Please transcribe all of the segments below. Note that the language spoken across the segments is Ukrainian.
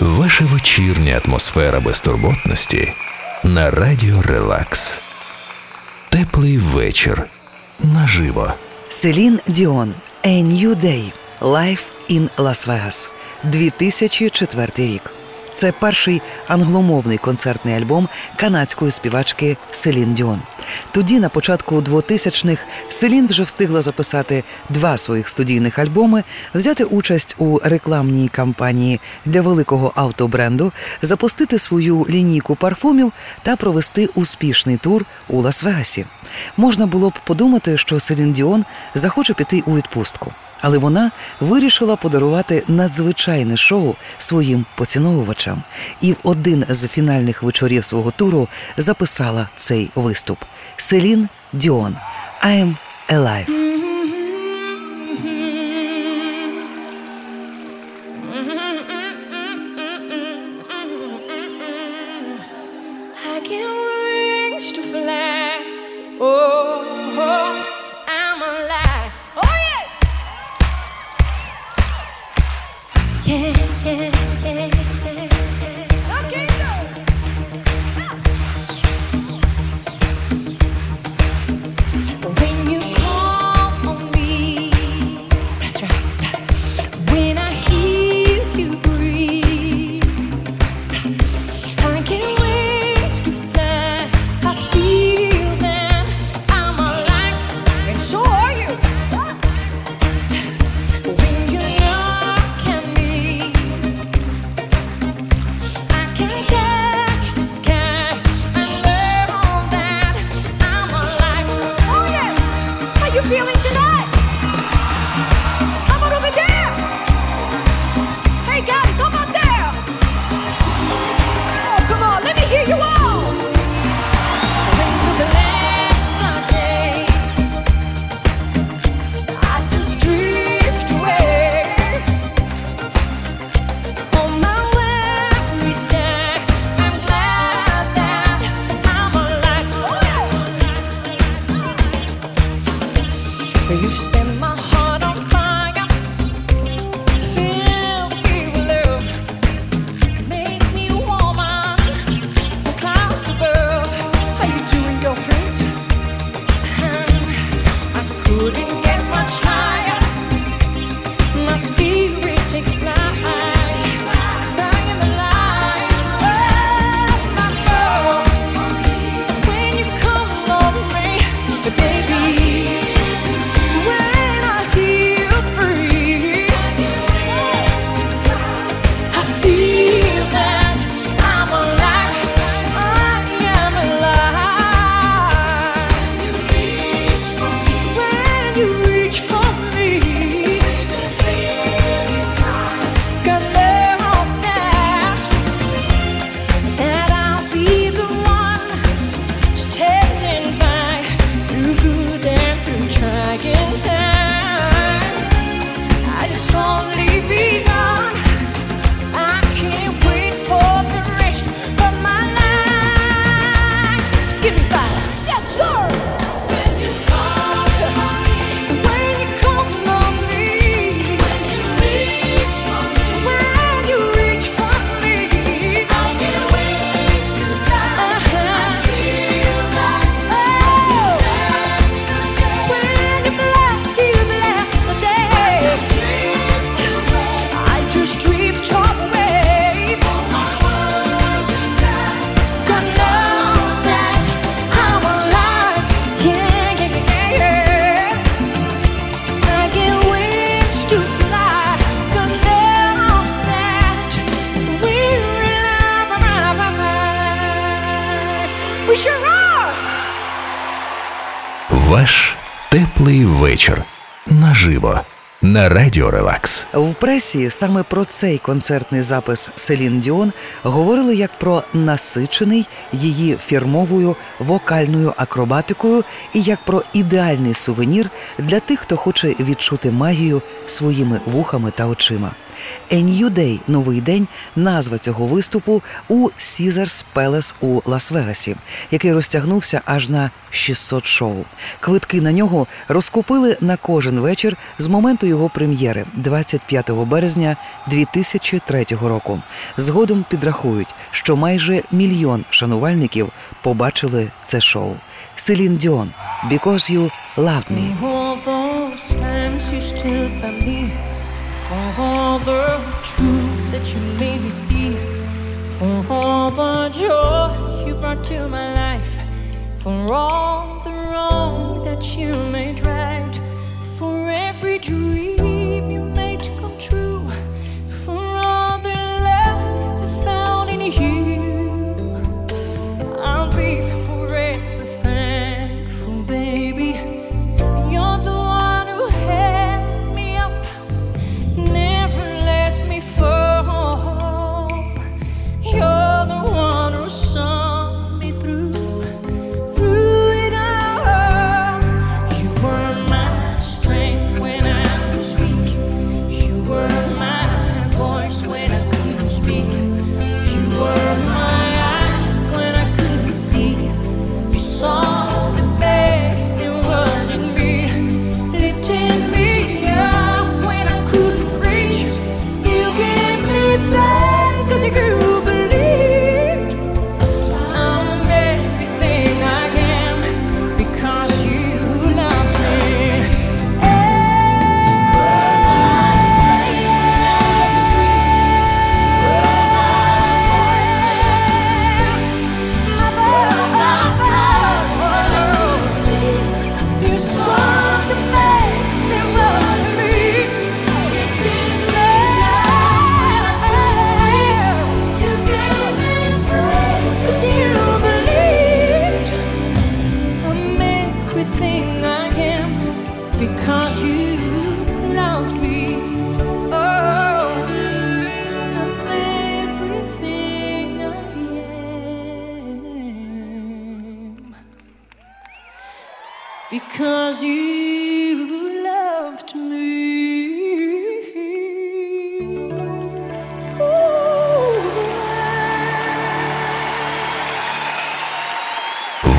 Ваша вечірня атмосфера безтурботності на радіо Релакс. Теплий вечір. Наживо. Селін Діон A New Day Live in Las Vegas 2004 рік. Це перший англомовний концертний альбом канадської співачки Селін Діон. Тоді, на початку 2000-х, Селін вже встигла записати два своїх студійних альбоми, взяти участь у рекламній кампанії для великого автобренду, запустити свою лінійку парфумів та провести успішний тур у Лас-Вегасі. Можна було б подумати, що Селін Діон захоче піти у відпустку. Але вона вирішила подарувати надзвичайне шоу своїм поціновувачам і в один з фінальних вечорів свого туру записала цей виступ. Селін Діон «I'm Alive». Yeah, yeah, Ваш теплий вечір. Наживо. На радіо Релакс. В пресі саме про цей концертний запис Селін Діон говорили як про насичений її фірмовою вокальною акробатикою і як про ідеальний сувенір для тих, хто хоче відчути магію своїми вухами та очима. «A New Day» – новий день, назва цього виступу у Caesars Palace у Лас-Вегасі, який розтягнувся аж на 600 шоу. Квитки на нього розкупили на кожен вечір з моменту його прем'єри 25 березня 2003 року. Згодом підрахують, що майже мільйон шанувальників побачили це шоу. Селін Діон «Because You Loved Me». For all the truth that you made me see, for all the joy you brought to my life, for all the wrong that you made right, for every dream because you.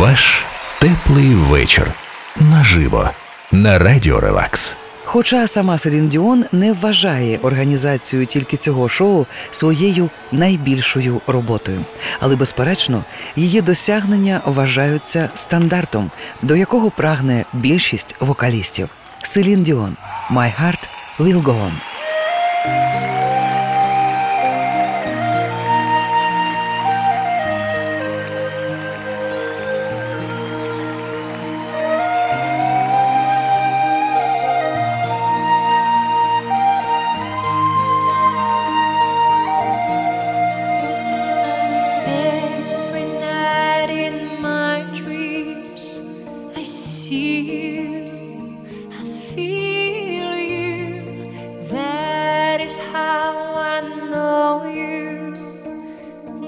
Ваш теплий вечір наживо на радіо Релакс. Хоча сама Селін Діон не вважає організацію тільки цього шоу своєю найбільшою роботою, але безперечно, її досягнення вважаються стандартом, до якого прагне більшість вокалістів. Селін Діон «My Heart Will Go On».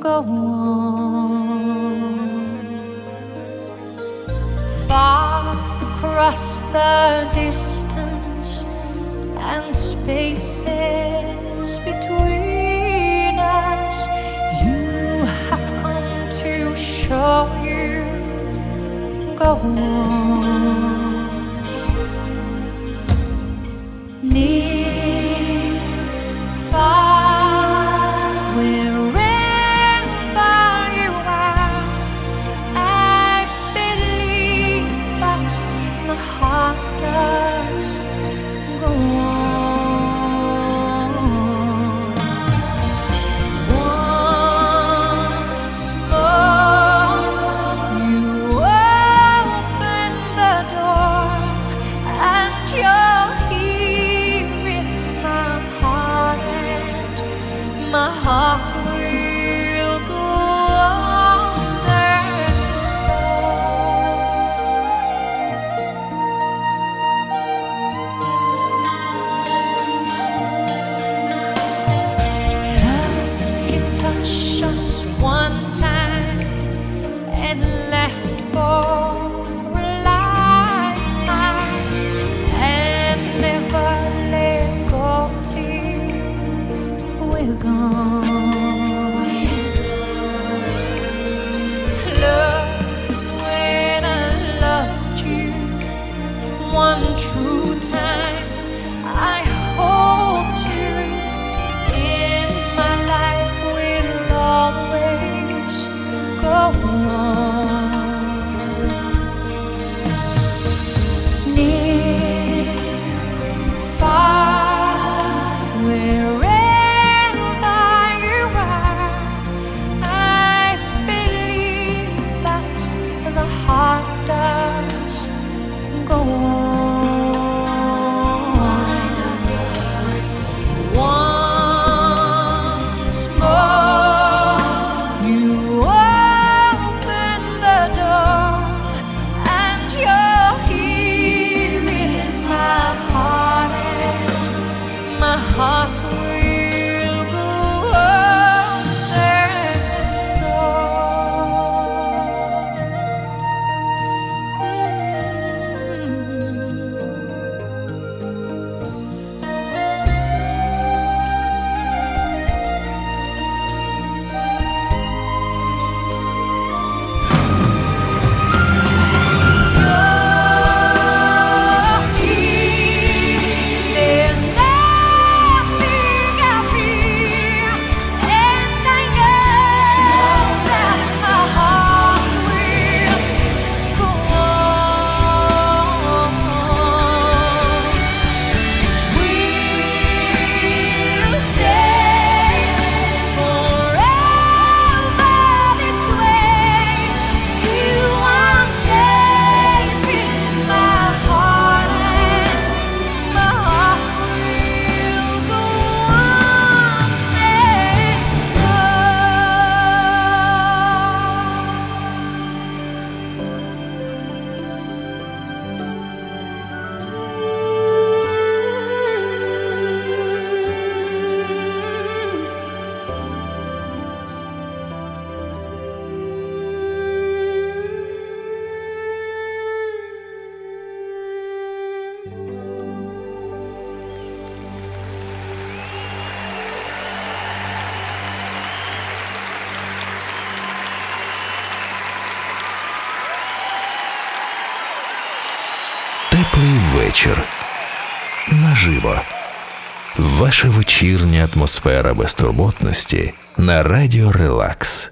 Go on. Far across the distance and spaces between us, you have come to show you. Go on. Теплий вечір. Наживо. Ваша вечірня атмосфера безтурботності на радіо Релакс.